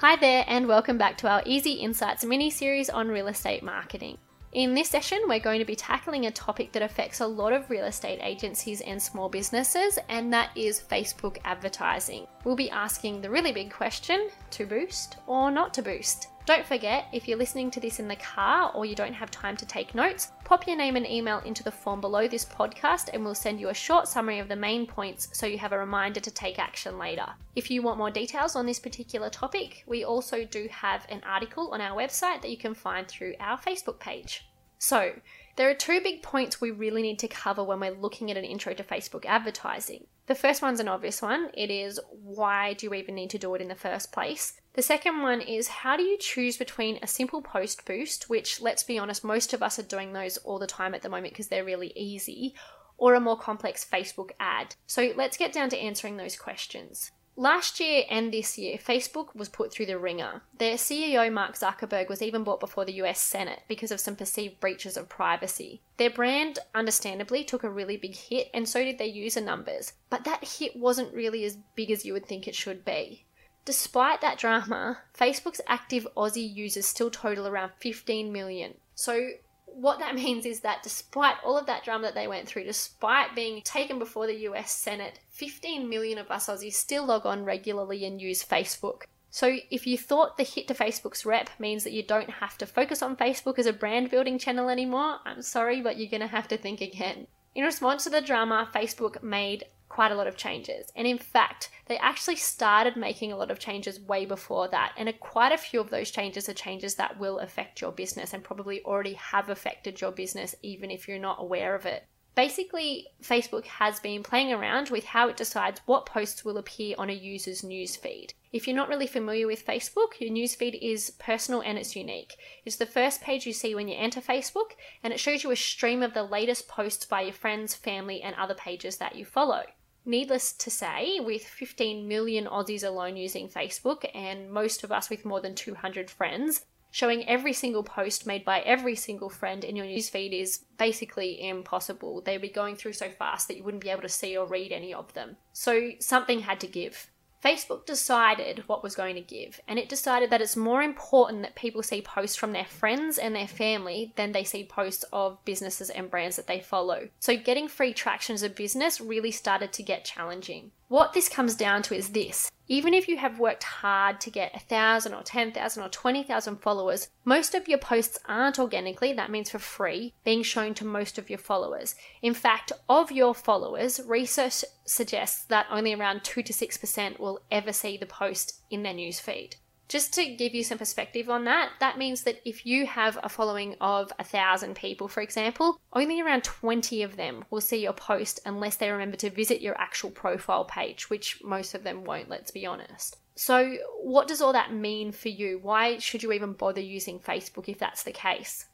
Hi there, and welcome back to our Easy Insights mini series on real estate marketing. In this session, we're going to be tackling a topic that affects a lot of real estate agencies and small businesses, and that is Facebook advertising. We'll be asking the really big question to boost or not to boost. Don't forget, if you're listening to this in the car or you don't have time to take notes, pop your name and email into the form below this podcast and we'll send you a short summary of the main points so you have a reminder to take action later. If you want more details on this particular topic, we also do have an article on our website that you can find through our Facebook page. So, there are two big points we really need to cover when we're looking at an intro to Facebook advertising. The first one's an obvious one it is why do you even need to do it in the first place? The second one is how do you choose between a simple post boost, which let's be honest, most of us are doing those all the time at the moment because they're really easy, or a more complex Facebook ad? So let's get down to answering those questions. Last year and this year, Facebook was put through the wringer. Their CEO, Mark Zuckerberg, was even brought before the US Senate because of some perceived breaches of privacy. Their brand, understandably, took a really big hit, and so did their user numbers. But that hit wasn't really as big as you would think it should be. Despite that drama, Facebook's active Aussie users still total around 15 million. So what that means is that despite all of that drama that they went through, despite being taken before the US Senate, 15 million of us Aussies still log on regularly and use Facebook. So if you thought the hit to Facebook's rep means that you don't have to focus on Facebook as a brand building channel anymore, I'm sorry, but you're going to have to think again. In response to the drama, Facebook made quite a lot of changes. And in fact, they actually started making a lot of changes way before that. And quite a few of those changes are changes that will affect your business and probably already have affected your business, even if you're not aware of it. Basically, Facebook has been playing around with how it decides what posts will appear on a user's newsfeed. If you're not really familiar with Facebook, your newsfeed is personal and it's unique. It's the first page you see when you enter Facebook, and it shows you a stream of the latest posts by your friends, family, and other pages that you follow. Needless to say, with 15 million Aussies alone using Facebook and most of us with more than 200 friends, showing every single post made by every single friend in your newsfeed is basically impossible. They'd be going through so fast that you wouldn't be able to see or read any of them. So something had to give. Facebook decided what was going to give, and it decided that it's more important that people see posts from their friends and their family than they see posts of businesses and brands that they follow. So, getting free traction as a business really started to get challenging. What this comes down to is this even if you have worked hard to get a thousand or 10,000 or 20,000 followers, most of your posts aren't organically, that means for free, being shown to most of your followers. In fact, of your followers, research suggests that only around 2 to 6% will ever see the post in their newsfeed. Just to give you some perspective on that, that means that if you have a following of a thousand people, for example, only around 20 of them will see your post unless they remember to visit your actual profile page, which most of them won't, let's be honest. So, what does all that mean for you? Why should you even bother using Facebook if that's the case?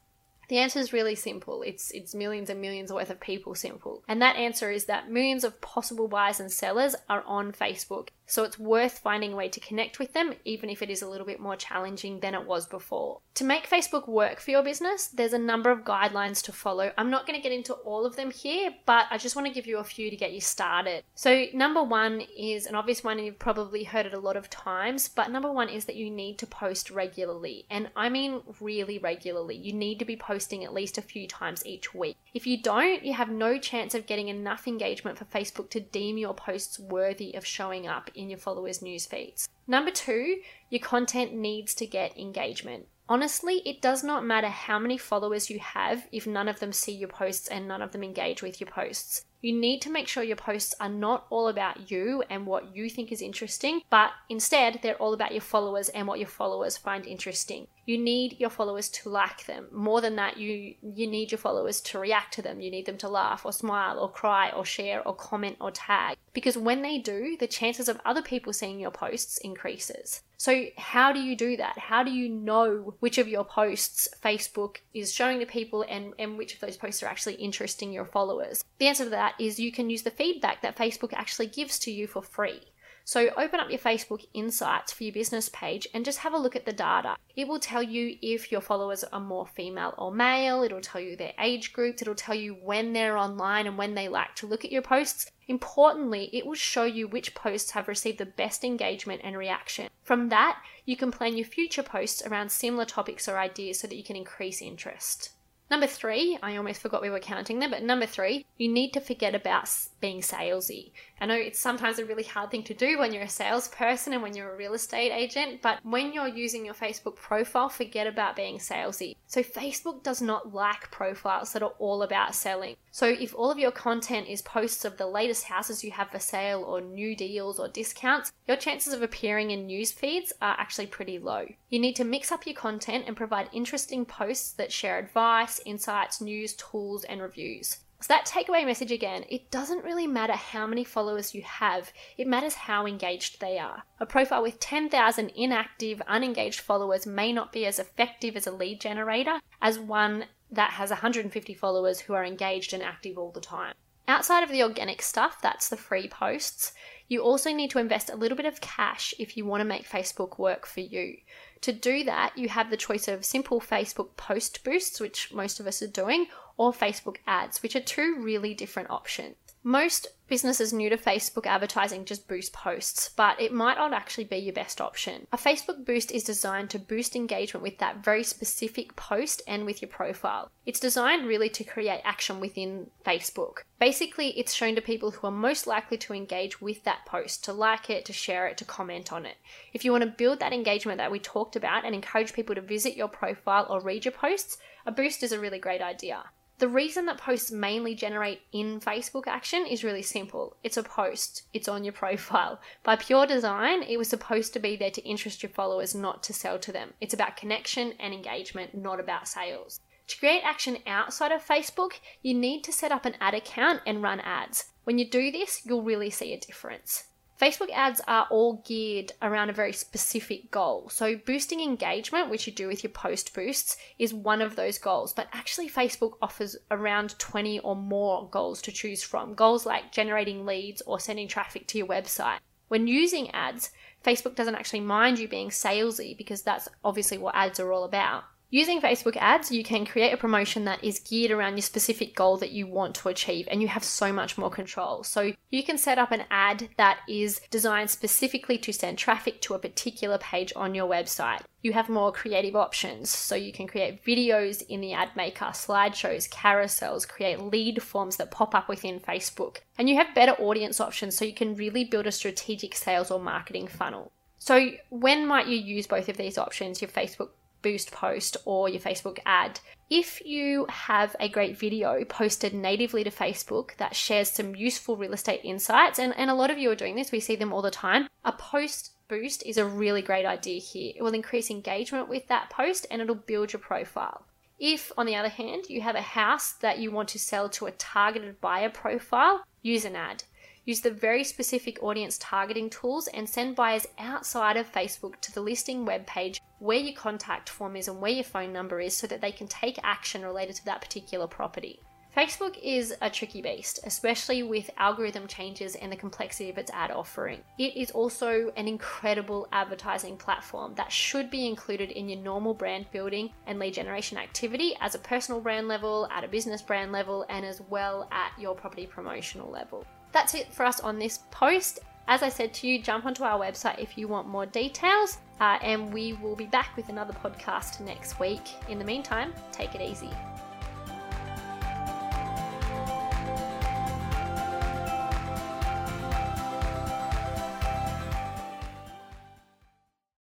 The answer is really simple. It's it's millions and millions worth of people simple. And that answer is that millions of possible buyers and sellers are on Facebook. So it's worth finding a way to connect with them even if it is a little bit more challenging than it was before. To make Facebook work for your business, there's a number of guidelines to follow. I'm not going to get into all of them here, but I just want to give you a few to get you started. So, number 1 is an obvious one and you've probably heard it a lot of times, but number 1 is that you need to post regularly. And I mean really regularly. You need to be posting at least a few times each week. If you don't, you have no chance of getting enough engagement for Facebook to deem your posts worthy of showing up your followers' news feeds. Number two, your content needs to get engagement. Honestly, it does not matter how many followers you have if none of them see your posts and none of them engage with your posts. You need to make sure your posts are not all about you and what you think is interesting, but instead they're all about your followers and what your followers find interesting. You need your followers to like them. More than that, you you need your followers to react to them. You need them to laugh or smile or cry or share or comment or tag. Because when they do, the chances of other people seeing your posts increases. So, how do you do that? How do you know which of your posts Facebook is showing to people and, and which of those posts are actually interesting your followers? The answer to that is you can use the feedback that Facebook actually gives to you for free. So open up your Facebook Insights for your business page and just have a look at the data. It will tell you if your followers are more female or male, it'll tell you their age groups, it'll tell you when they're online and when they like to look at your posts. Importantly, it will show you which posts have received the best engagement and reaction. From that, you can plan your future posts around similar topics or ideas so that you can increase interest. Number three, I almost forgot we were counting them, but number three, you need to forget about being salesy. I know it's sometimes a really hard thing to do when you're a salesperson and when you're a real estate agent, but when you're using your Facebook profile, forget about being salesy. So, Facebook does not like profiles that are all about selling. So, if all of your content is posts of the latest houses you have for sale or new deals or discounts, your chances of appearing in news feeds are actually pretty low. You need to mix up your content and provide interesting posts that share advice, insights, news, tools, and reviews. So, that takeaway message again, it doesn't really matter how many followers you have, it matters how engaged they are. A profile with 10,000 inactive, unengaged followers may not be as effective as a lead generator as one that has 150 followers who are engaged and active all the time. Outside of the organic stuff, that's the free posts, you also need to invest a little bit of cash if you want to make Facebook work for you. To do that, you have the choice of simple Facebook post boosts, which most of us are doing, or Facebook ads, which are two really different options. Most businesses new to Facebook advertising just boost posts, but it might not actually be your best option. A Facebook boost is designed to boost engagement with that very specific post and with your profile. It's designed really to create action within Facebook. Basically, it's shown to people who are most likely to engage with that post, to like it, to share it, to comment on it. If you want to build that engagement that we talked about and encourage people to visit your profile or read your posts, a boost is a really great idea. The reason that posts mainly generate in Facebook action is really simple. It's a post, it's on your profile. By pure design, it was supposed to be there to interest your followers, not to sell to them. It's about connection and engagement, not about sales. To create action outside of Facebook, you need to set up an ad account and run ads. When you do this, you'll really see a difference. Facebook ads are all geared around a very specific goal. So, boosting engagement, which you do with your post boosts, is one of those goals. But actually, Facebook offers around 20 or more goals to choose from. Goals like generating leads or sending traffic to your website. When using ads, Facebook doesn't actually mind you being salesy because that's obviously what ads are all about. Using Facebook ads, you can create a promotion that is geared around your specific goal that you want to achieve, and you have so much more control. So, you can set up an ad that is designed specifically to send traffic to a particular page on your website. You have more creative options, so you can create videos in the ad maker, slideshows, carousels, create lead forms that pop up within Facebook, and you have better audience options so you can really build a strategic sales or marketing funnel. So, when might you use both of these options, your Facebook boost post or your Facebook ad. If you have a great video posted natively to Facebook that shares some useful real estate insights, and, and a lot of you are doing this, we see them all the time, a post boost is a really great idea here. It will increase engagement with that post and it'll build your profile. If, on the other hand, you have a house that you want to sell to a targeted buyer profile, use an ad. Use the very specific audience targeting tools and send buyers outside of Facebook to the listing webpage where your contact form is and where your phone number is so that they can take action related to that particular property. Facebook is a tricky beast, especially with algorithm changes and the complexity of its ad offering. It is also an incredible advertising platform that should be included in your normal brand building and lead generation activity as a personal brand level, at a business brand level, and as well at your property promotional level. That's it for us on this post. As I said to you, jump onto our website if you want more details, uh, and we will be back with another podcast next week. In the meantime, take it easy.